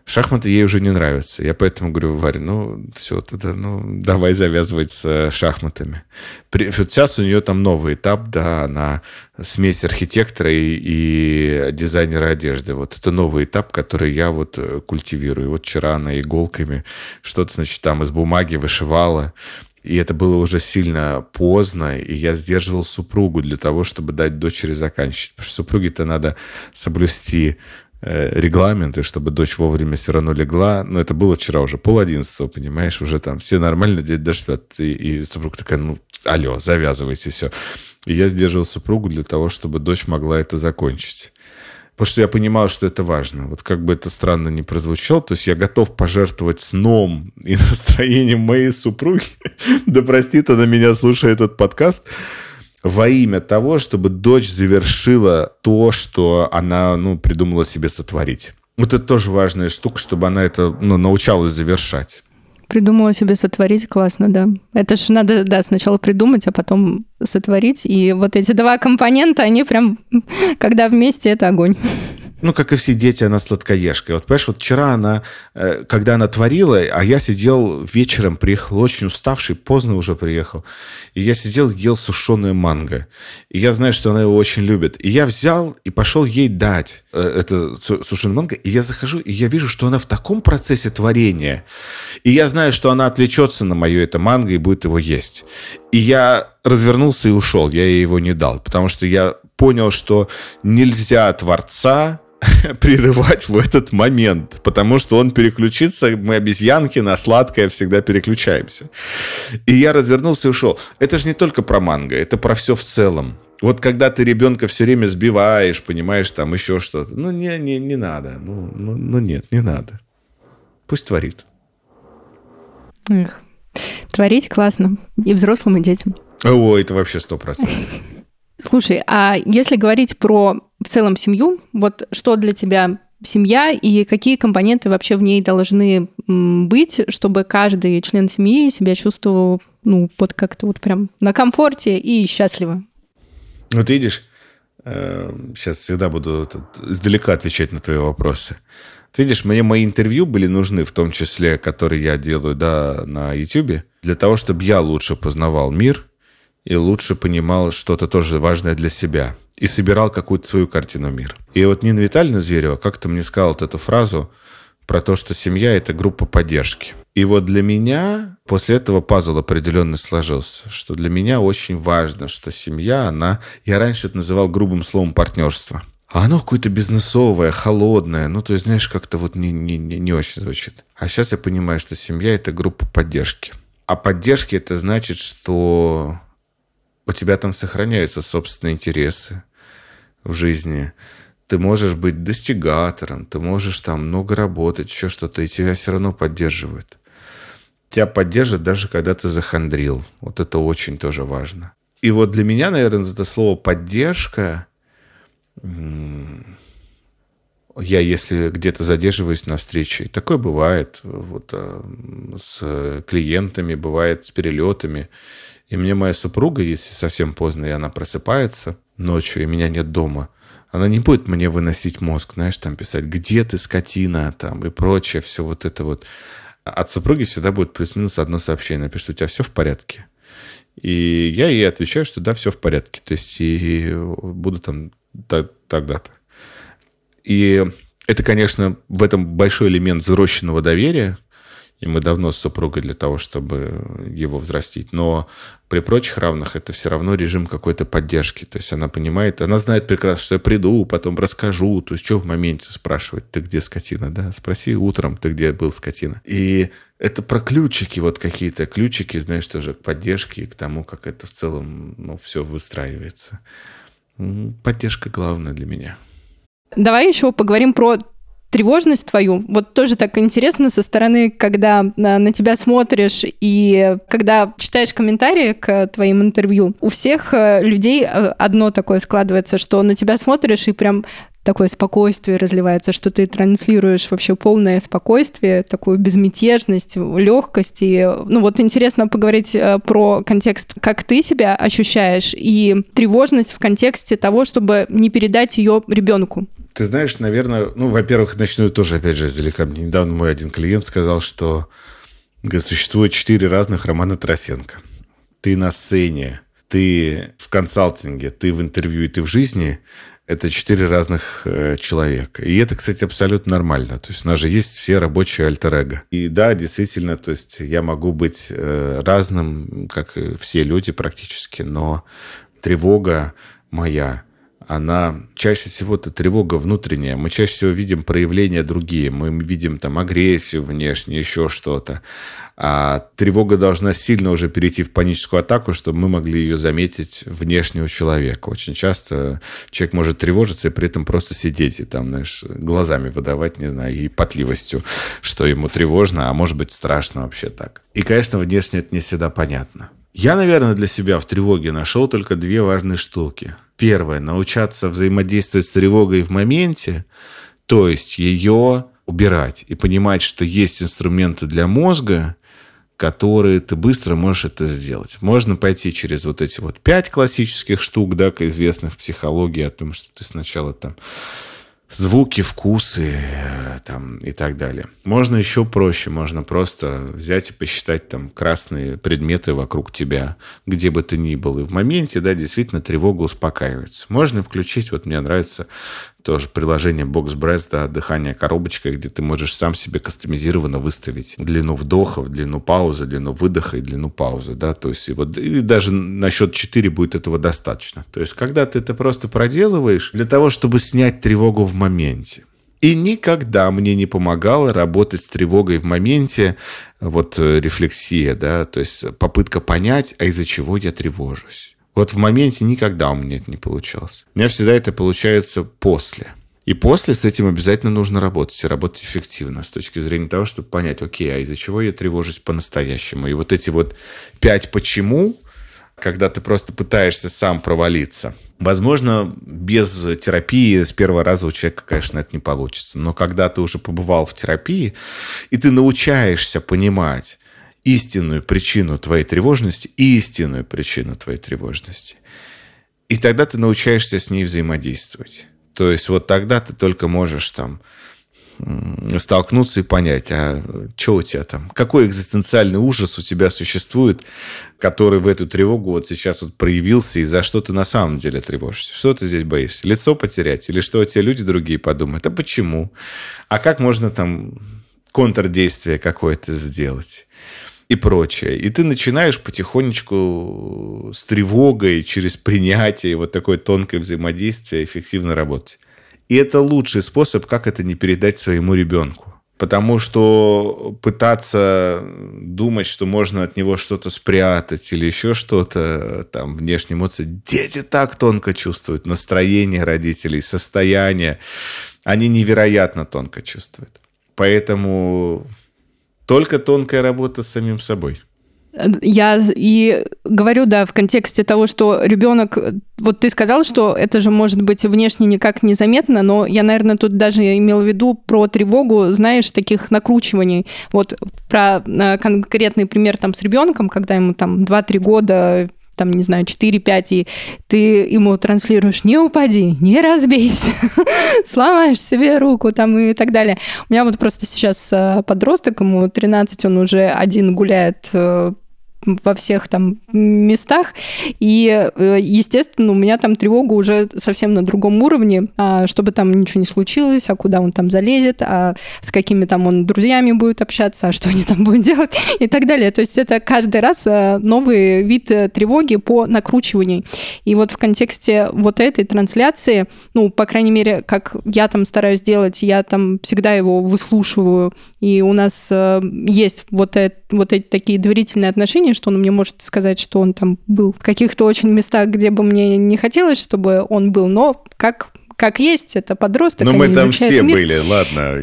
Шахматы ей уже не нравятся. Я поэтому говорю, Варя, ну, все, тогда, ну, давай завязывать с шахматами. При, сейчас у нее там новый этап, да, она смесь архитектора и, и дизайнера одежды. Вот это новый этап, который я вот э, культивирую. Вот вчера она иголками что-то, значит, там из бумаги вышивала. И это было уже сильно поздно, и я сдерживал супругу для того, чтобы дать дочери заканчивать. Потому что супруге-то надо соблюсти регламенты, чтобы дочь вовремя все равно легла. Но это было вчера уже пол одиннадцатого, понимаешь, уже там все нормально, дети даже спят. И, и супруга такая, ну, алло, завязывайте все. И я сдерживал супругу для того, чтобы дочь могла это закончить. Потому что я понимал, что это важно. Вот как бы это странно ни прозвучало, то есть я готов пожертвовать сном и настроением моей супруги. да простит она меня, слушая этот подкаст во имя того, чтобы дочь завершила то, что она ну, придумала себе сотворить. Вот это тоже важная штука, чтобы она это ну, научалась завершать. Придумала себе сотворить, классно, да. Это же надо, да, сначала придумать, а потом сотворить. И вот эти два компонента, они прям, когда вместе, это огонь ну, как и все дети, она сладкоежка. Вот, понимаешь, вот вчера она, э, когда она творила, а я сидел вечером, приехал очень уставший, поздно уже приехал, и я сидел, ел сушеное манго. И я знаю, что она его очень любит. И я взял и пошел ей дать э, это сушеное манго, и я захожу, и я вижу, что она в таком процессе творения. И я знаю, что она отвлечется на мое это манго и будет его есть. И я развернулся и ушел, я ей его не дал, потому что я понял, что нельзя Творца прерывать в этот момент, потому что он переключится, мы обезьянки на сладкое всегда переключаемся. И я развернулся и ушел. Это же не только про манго, это про все в целом. Вот когда ты ребенка все время сбиваешь, понимаешь, там еще что-то. Ну, не, не, не надо. Ну, ну, ну, нет, не надо. Пусть творит. Эх, творить классно. И взрослым, и детям. О, это вообще сто процентов. Слушай, а если говорить про в целом семью, вот что для тебя семья и какие компоненты вообще в ней должны быть, чтобы каждый член семьи себя чувствовал, ну, вот как-то вот прям на комфорте и счастливо? Вот видишь, сейчас э, всегда буду издалека отвечать на твои вопросы. Ты видишь, мне мои интервью были нужны, в том числе, которые я делаю да, на YouTube, для того, чтобы я лучше познавал мир и лучше понимал что-то тоже важное для себя и собирал какую-то свою картину мира. И вот Нина Витальевна Зверева как-то мне сказала вот эту фразу про то, что семья – это группа поддержки. И вот для меня после этого пазл определенно сложился, что для меня очень важно, что семья, она... Я раньше это называл грубым словом партнерство. А оно какое-то бизнесовое, холодное. Ну, то есть, знаешь, как-то вот не, не, не, не очень звучит. А сейчас я понимаю, что семья – это группа поддержки. А поддержки – это значит, что у тебя там сохраняются собственные интересы в жизни. Ты можешь быть достигатором, ты можешь там много работать, еще что-то, и тебя все равно поддерживают. Тебя поддержат даже когда ты захандрил. Вот это очень тоже важно. И вот для меня, наверное, это слово «поддержка» я, если где-то задерживаюсь на встрече, такое бывает вот, а, с клиентами, бывает с перелетами. И мне моя супруга, если совсем поздно, и она просыпается ночью, и меня нет дома, она не будет мне выносить мозг, знаешь, там писать, где ты, скотина, там, и прочее, все вот это вот. От супруги всегда будет плюс-минус одно сообщение, напишет, у тебя все в порядке. И я ей отвечаю, что да, все в порядке. То есть и буду там тогда-то. И это, конечно, в этом большой элемент взросленного доверия, и мы давно с супругой для того, чтобы его взрастить. Но при прочих равных это все равно режим какой-то поддержки. То есть она понимает, она знает прекрасно, что я приду, потом расскажу. То есть что в моменте спрашивать, ты где скотина, да? Спроси утром, ты где был скотина. И это про ключики, вот какие-то ключики, знаешь, тоже к поддержке и к тому, как это в целом ну, все выстраивается. Поддержка главная для меня. Давай еще поговорим про тревожность твою. Вот тоже так интересно со стороны, когда на, на тебя смотришь и когда читаешь комментарии к твоим интервью, у всех э, людей э, одно такое складывается, что на тебя смотришь и прям такое спокойствие разливается, что ты транслируешь вообще полное спокойствие, такую безмятежность, легкость. И, ну вот интересно поговорить э, про контекст, как ты себя ощущаешь, и тревожность в контексте того, чтобы не передать ее ребенку. Ты знаешь, наверное, ну, во-первых, начну тоже, опять же, издалека. Мне недавно мой один клиент сказал, что говорит, существует четыре разных Романа Тарасенко. Ты на сцене, ты в консалтинге, ты в интервью и ты в жизни – это четыре разных э, человека. И это, кстати, абсолютно нормально. То есть у нас же есть все рабочие альтер -эго. И да, действительно, то есть я могу быть э, разным, как и все люди практически, но тревога моя, она чаще всего это тревога внутренняя. Мы чаще всего видим проявления другие. Мы видим там агрессию внешне, еще что-то. А тревога должна сильно уже перейти в паническую атаку, чтобы мы могли ее заметить внешнего человека. Очень часто человек может тревожиться и при этом просто сидеть и там, знаешь, глазами выдавать, не знаю, и потливостью, что ему тревожно, а может быть страшно вообще так. И, конечно, внешне это не всегда понятно. Я, наверное, для себя в тревоге нашел только две важные штуки. Первое – научаться взаимодействовать с тревогой в моменте, то есть ее убирать и понимать, что есть инструменты для мозга, которые ты быстро можешь это сделать. Можно пойти через вот эти вот пять классических штук, да, известных в психологии, о том, что ты сначала там звуки, вкусы э, там, и так далее. Можно еще проще, можно просто взять и посчитать там красные предметы вокруг тебя, где бы ты ни был. И в моменте, да, действительно тревога успокаивается. Можно включить, вот мне нравится тоже приложение Box Breath, да, дыхание коробочкой, где ты можешь сам себе кастомизированно выставить длину вдохов, длину паузы, длину выдоха и длину паузы, да, то есть и вот и даже на счет 4 будет этого достаточно. То есть когда ты это просто проделываешь для того, чтобы снять тревогу в моменте. И никогда мне не помогало работать с тревогой в моменте, вот э, рефлексия, да, то есть попытка понять, а из-за чего я тревожусь. Вот в моменте никогда у меня это не получалось. У меня всегда это получается после. И после с этим обязательно нужно работать, и работать эффективно с точки зрения того, чтобы понять, окей, а из-за чего я тревожусь по-настоящему. И вот эти вот пять «почему», когда ты просто пытаешься сам провалиться. Возможно, без терапии с первого раза у человека, конечно, это не получится. Но когда ты уже побывал в терапии, и ты научаешься понимать, истинную причину твоей тревожности и истинную причину твоей тревожности. И тогда ты научаешься с ней взаимодействовать. То есть вот тогда ты только можешь там столкнуться и понять, а что у тебя там, какой экзистенциальный ужас у тебя существует, который в эту тревогу вот сейчас вот проявился, и за что ты на самом деле тревожишься? Что ты здесь боишься? Лицо потерять? Или что тебе люди другие подумают? А почему? А как можно там контрдействие какое-то сделать? И прочее. И ты начинаешь потихонечку с тревогой, через принятие, вот такое тонкое взаимодействие эффективно работать. И это лучший способ, как это не передать своему ребенку. Потому что пытаться думать, что можно от него что-то спрятать или еще что-то, там, внешние эмоции. Дети так тонко чувствуют настроение родителей, состояние. Они невероятно тонко чувствуют. Поэтому только тонкая работа с самим собой. Я и говорю, да, в контексте того, что ребенок, вот ты сказал, что это же может быть внешне никак незаметно, но я, наверное, тут даже имел в виду про тревогу, знаешь, таких накручиваний. Вот про э, конкретный пример там с ребенком, когда ему там 2-3 года, там, не знаю, 4-5, и ты ему транслируешь «не упади, не разбейся, сломаешь себе руку» там и так далее. У меня вот просто сейчас э, подросток, ему 13, он уже один гуляет э, во всех там местах. И, э, естественно, у меня там тревога уже совсем на другом уровне, а чтобы там ничего не случилось, а куда он там залезет, а с какими там он друзьями будет общаться, а что они там будут делать и так далее. То есть это каждый раз э, новый вид э, тревоги по накручиванию. И вот в контексте вот этой трансляции, ну, по крайней мере, как я там стараюсь делать, я там всегда его выслушиваю, и у нас есть вот, это, вот эти такие доверительные отношения, ощущение, что он мне может сказать, что он там был в каких-то очень местах, где бы мне не хотелось, чтобы он был, но как как есть, это подросток. Но мы там все мир. были, ладно.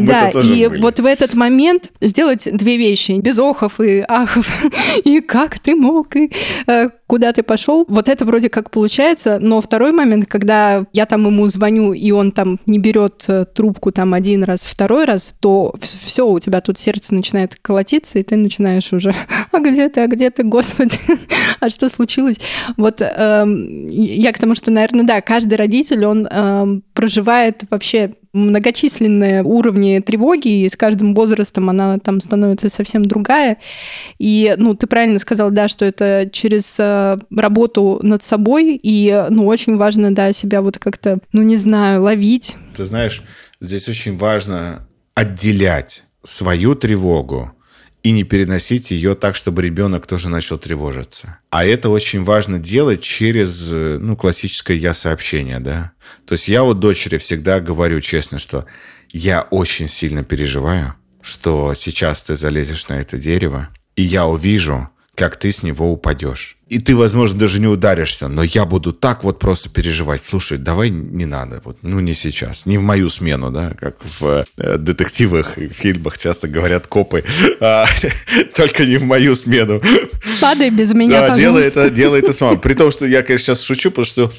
Да, да. И были. вот в этот момент сделать две вещи. Без охов и ахов. и как ты мог, и э, куда ты пошел. Вот это вроде как получается. Но второй момент, когда я там ему звоню, и он там не берет э, трубку там один раз, второй раз, то все, у тебя тут сердце начинает колотиться, и ты начинаешь уже, а где ты, а где ты, господи, а что случилось? Вот эм, я к тому, что, наверное, да, каждый родитель, он э, проживает вообще многочисленные уровни тревоги, и с каждым возрастом она там становится совсем другая. И, ну, ты правильно сказал, да, что это через э, работу над собой, и, ну, очень важно, да, себя вот как-то, ну, не знаю, ловить. Ты знаешь, здесь очень важно отделять свою тревогу и не переносить ее так, чтобы ребенок тоже начал тревожиться. А это очень важно делать через ну, классическое я-сообщение, да. То есть я вот дочери всегда говорю честно, что я очень сильно переживаю, что сейчас ты залезешь на это дерево, и я увижу, как ты с него упадешь. И ты, возможно, даже не ударишься, но я буду так вот просто переживать. Слушай, давай не надо, вот, ну не сейчас, не в мою смену, да, как в э, детективах и фильмах часто говорят копы, а, только не в мою смену. Падай без меня, да, делай это, делай это сама. При том, что я, конечно, сейчас шучу, потому что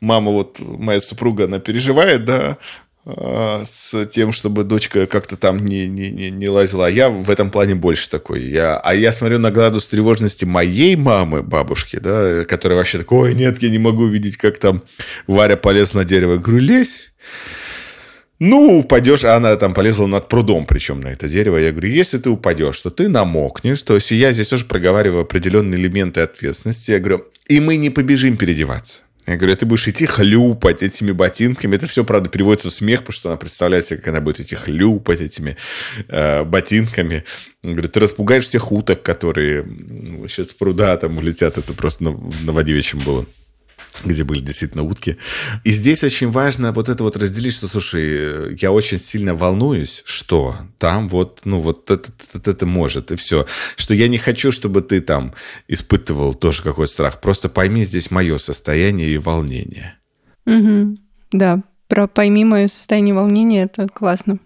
мама вот, моя супруга, она переживает, да, с тем, чтобы дочка как-то там не, не, не, не лазила. А я в этом плане больше такой. Я, а я смотрю на градус тревожности моей мамы, бабушки, да, которая вообще такой, ой, нет, я не могу видеть, как там Варя полез на дерево. Я говорю, лезь. Ну, упадешь, а она там полезла над прудом, причем на это дерево. Я говорю, если ты упадешь, то ты намокнешь. То есть я здесь тоже проговариваю определенные элементы ответственности. Я говорю, и мы не побежим переодеваться. Я говорю, «А ты будешь идти хлюпать этими ботинками. Это все, правда, переводится в смех, потому что она представляет себе, как она будет идти хлюпать этими э, ботинками. Я говорю, ты распугаешь всех уток, которые сейчас в пруда там улетят. Это просто на, на Вадивичем было где были действительно утки. И здесь очень важно вот это вот разделить, что, слушай, я очень сильно волнуюсь, что там вот, ну, вот это, это, это может, и все. Что я не хочу, чтобы ты там испытывал тоже какой-то страх. Просто пойми здесь мое состояние и волнение. Угу. Да, про пойми мое состояние волнения, это классно.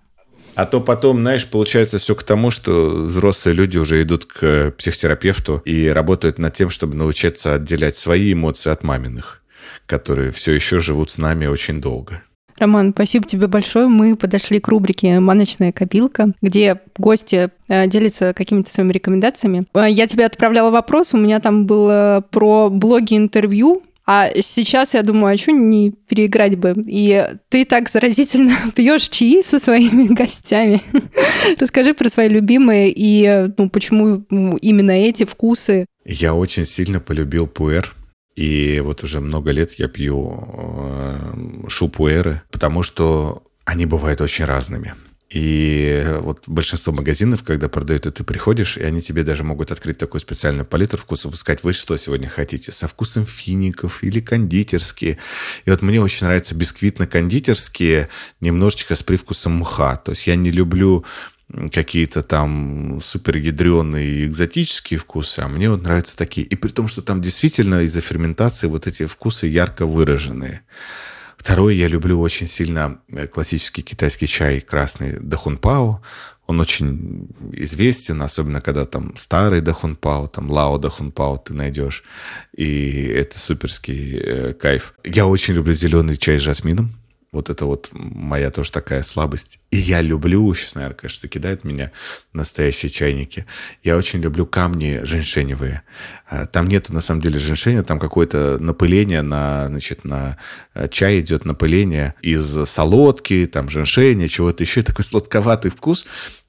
А то потом, знаешь, получается все к тому, что взрослые люди уже идут к психотерапевту и работают над тем, чтобы научиться отделять свои эмоции от маминых, которые все еще живут с нами очень долго. Роман, спасибо тебе большое. Мы подошли к рубрике «Маночная копилка», где гости э, делятся какими-то своими рекомендациями. Э, я тебе отправляла вопрос, у меня там было про блоги-интервью, а сейчас я думаю, а что не переиграть бы? И ты так заразительно пьешь чаи со своими гостями. Расскажи про свои любимые и ну, почему именно эти вкусы. Я очень сильно полюбил пуэр. И вот уже много лет я пью э, шупуэры, потому что они бывают очень разными. И вот большинство магазинов, когда продают, и ты приходишь, и они тебе даже могут открыть такой специальный палитру вкусов и сказать, вы что сегодня хотите, со вкусом фиников или кондитерские. И вот мне очень нравятся бисквитно-кондитерские, немножечко с привкусом мха. То есть я не люблю какие-то там супергидреные и экзотические вкусы, а мне вот нравятся такие. И при том, что там действительно из-за ферментации вот эти вкусы ярко выраженные. Второе, я люблю очень сильно э, классический китайский чай красный Дахунпао. Он очень известен, особенно когда там старый Дахунпао, там Лао Дахунпао ты найдешь. И это суперский э, кайф. Я очень люблю зеленый чай с жасмином. Вот это вот моя тоже такая слабость. И я люблю, сейчас, наверное, конечно, кидают меня настоящие чайники. Я очень люблю камни женьшеневые. А, там нету, на самом деле, женьшеня, там какое-то напыление на, значит, на э, чай идет напыление из солодки, там, женьшеня, чего-то еще. Такой сладковатый вкус.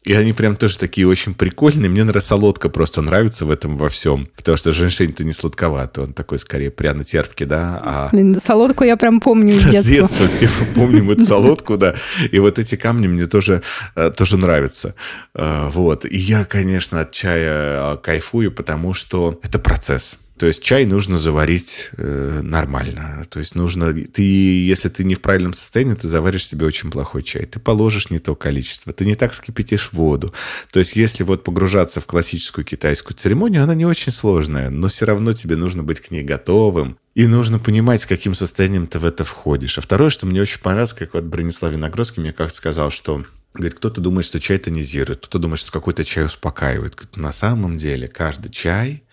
И они прям тоже такие очень прикольные. Мне, наверное, солодка просто нравится в этом во всем. Потому что женьшень-то не сладковатый. Он такой скорее пряно-терпкий, да. А... Блин, солодку я прям помню из детства. С детства все помним эту солодку, да. И вот эти камни мне тоже, э, тоже нравятся. Э, вот. И я, конечно, от чая э, кайфую, потому что это процесс. То есть чай нужно заварить э, нормально. То есть нужно... Ты, если ты не в правильном состоянии, ты заваришь себе очень плохой чай. Ты положишь не то количество. Ты не так вскипятишь воду. То есть если вот погружаться в классическую китайскую церемонию, она не очень сложная, но все равно тебе нужно быть к ней готовым. И нужно понимать, с каким состоянием ты в это входишь. А второе, что мне очень понравилось, как вот Бронислав Виногродский мне как-то сказал, что Говорит, кто-то думает, что чай тонизирует, кто-то думает, что какой-то чай успокаивает. Говорит, на самом деле каждый чай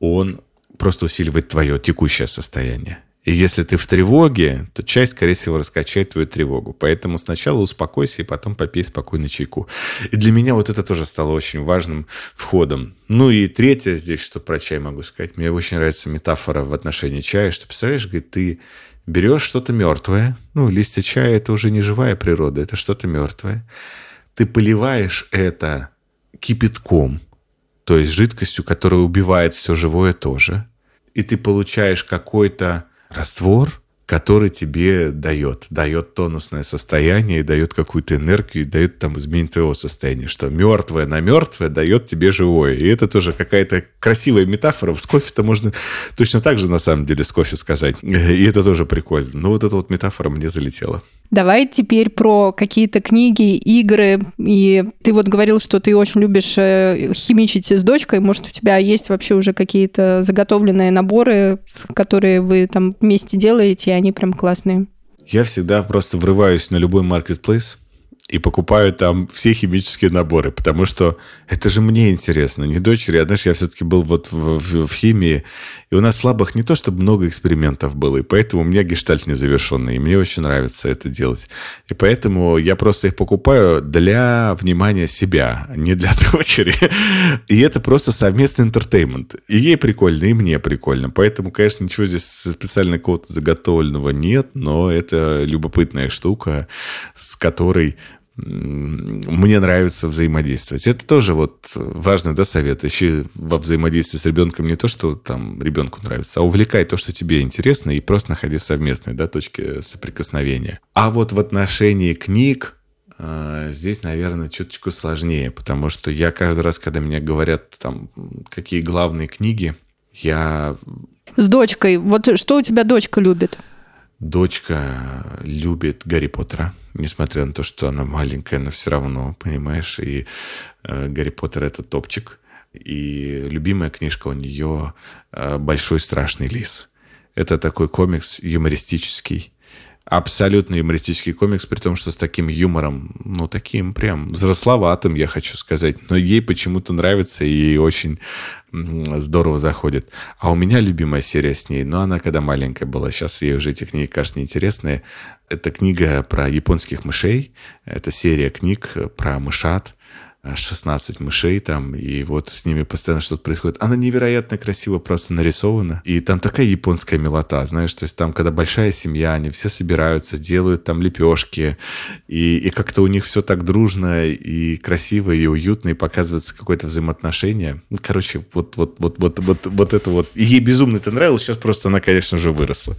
он просто усиливает твое текущее состояние. И если ты в тревоге, то часть, скорее всего, раскачает твою тревогу. Поэтому сначала успокойся и потом попей спокойно чайку. И для меня вот это тоже стало очень важным входом. Ну и третье здесь, что про чай могу сказать. Мне очень нравится метафора в отношении чая, что, представляешь, говорит, ты берешь что-то мертвое. Ну, листья чая – это уже не живая природа, это что-то мертвое. Ты поливаешь это кипятком – то есть жидкостью, которая убивает все живое тоже. И ты получаешь какой-то раствор, который тебе дает. Дает тонусное состояние, дает какую-то энергию, дает там изменить твоего состояния. Что мертвое на мертвое дает тебе живое. И это тоже какая-то красивая метафора. С кофе-то можно точно так же, на самом деле, с кофе сказать. И это тоже прикольно. Но вот эта вот метафора мне залетела. Давай теперь про какие-то книги, игры. И ты вот говорил, что ты очень любишь э, химичить с дочкой. Может, у тебя есть вообще уже какие-то заготовленные наборы, которые вы там вместе делаете, они прям классные? Я всегда просто врываюсь на любой маркетплейс, и покупаю там все химические наборы, потому что это же мне интересно, не дочери. А знаешь, я все-таки был вот в, в, в химии, и у нас в лабах не то, чтобы много экспериментов было, и поэтому у меня гештальт незавершенный, и мне очень нравится это делать. И поэтому я просто их покупаю для внимания себя, не для дочери. И это просто совместный интертеймент. И ей прикольно, и мне прикольно. Поэтому, конечно, ничего здесь специально какого-то заготовленного нет, но это любопытная штука, с которой мне нравится взаимодействовать. Это тоже вот важный да, совет. Еще во взаимодействии с ребенком не то, что там ребенку нравится, а увлекай то, что тебе интересно, и просто находи совместные да, точки соприкосновения. А вот в отношении книг, э, здесь, наверное, чуточку сложнее, потому что я каждый раз, когда мне говорят, там, какие главные книги, я... С дочкой. Вот что у тебя дочка любит? Дочка любит Гарри Поттера, несмотря на то, что она маленькая, но все равно, понимаешь, и э, Гарри Поттер это топчик. И любимая книжка у нее э, «Большой страшный лис». Это такой комикс юмористический, абсолютно юмористический комикс, при том, что с таким юмором, ну, таким прям взрословатым, я хочу сказать. Но ей почему-то нравится и очень здорово заходит. А у меня любимая серия с ней, но она когда маленькая была, сейчас ей уже эти книги кажется неинтересные. Это книга про японских мышей, это серия книг про мышат, 16 мышей там, и вот с ними постоянно что-то происходит. Она невероятно красиво просто нарисована. И там такая японская милота, знаешь, то есть там, когда большая семья, они все собираются, делают там лепешки, и, и как-то у них все так дружно и красиво, и уютно, и показывается какое-то взаимоотношение. Ну, короче, вот, вот, вот, вот, вот, вот это вот. И ей безумно это нравилось, сейчас просто она, конечно же, выросла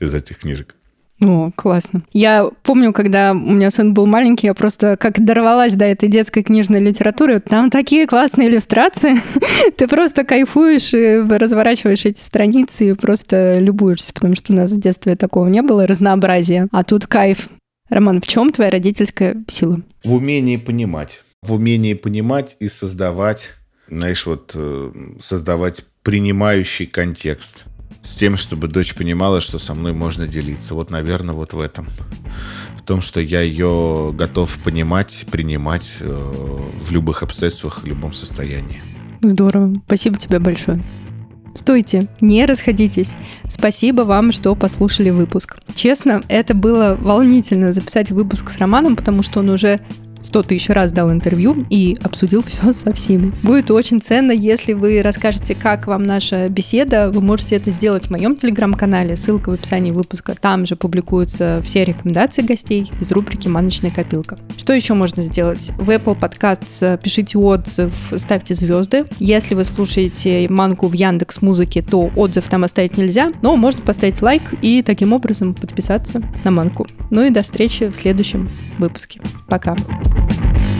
из этих книжек. О, классно. Я помню, когда у меня сын был маленький, я просто как дорвалась до этой детской книжной литературы. Там такие классные иллюстрации. Ты просто кайфуешь и разворачиваешь эти страницы и просто любуешься, потому что у нас в детстве такого не было, разнообразия. А тут кайф. Роман, в чем твоя родительская сила? В умении понимать. В умении понимать и создавать, знаешь, вот э, создавать принимающий контекст с тем, чтобы дочь понимала, что со мной можно делиться. Вот, наверное, вот в этом. В том, что я ее готов понимать, принимать э, в любых обстоятельствах, в любом состоянии. Здорово. Спасибо тебе большое. Стойте, не расходитесь. Спасибо вам, что послушали выпуск. Честно, это было волнительно записать выпуск с Романом, потому что он уже 100 тысяч раз дал интервью и обсудил все со всеми. Будет очень ценно, если вы расскажете, как вам наша беседа. Вы можете это сделать в моем телеграм-канале, ссылка в описании выпуска. Там же публикуются все рекомендации гостей из рубрики «Маночная копилка». Что еще можно сделать? В Apple Podcasts пишите отзыв, ставьте звезды. Если вы слушаете манку в Яндекс Музыке, то отзыв там оставить нельзя, но можно поставить лайк и таким образом подписаться на манку. Ну и до встречи в следующем выпуске. Пока. Thank you.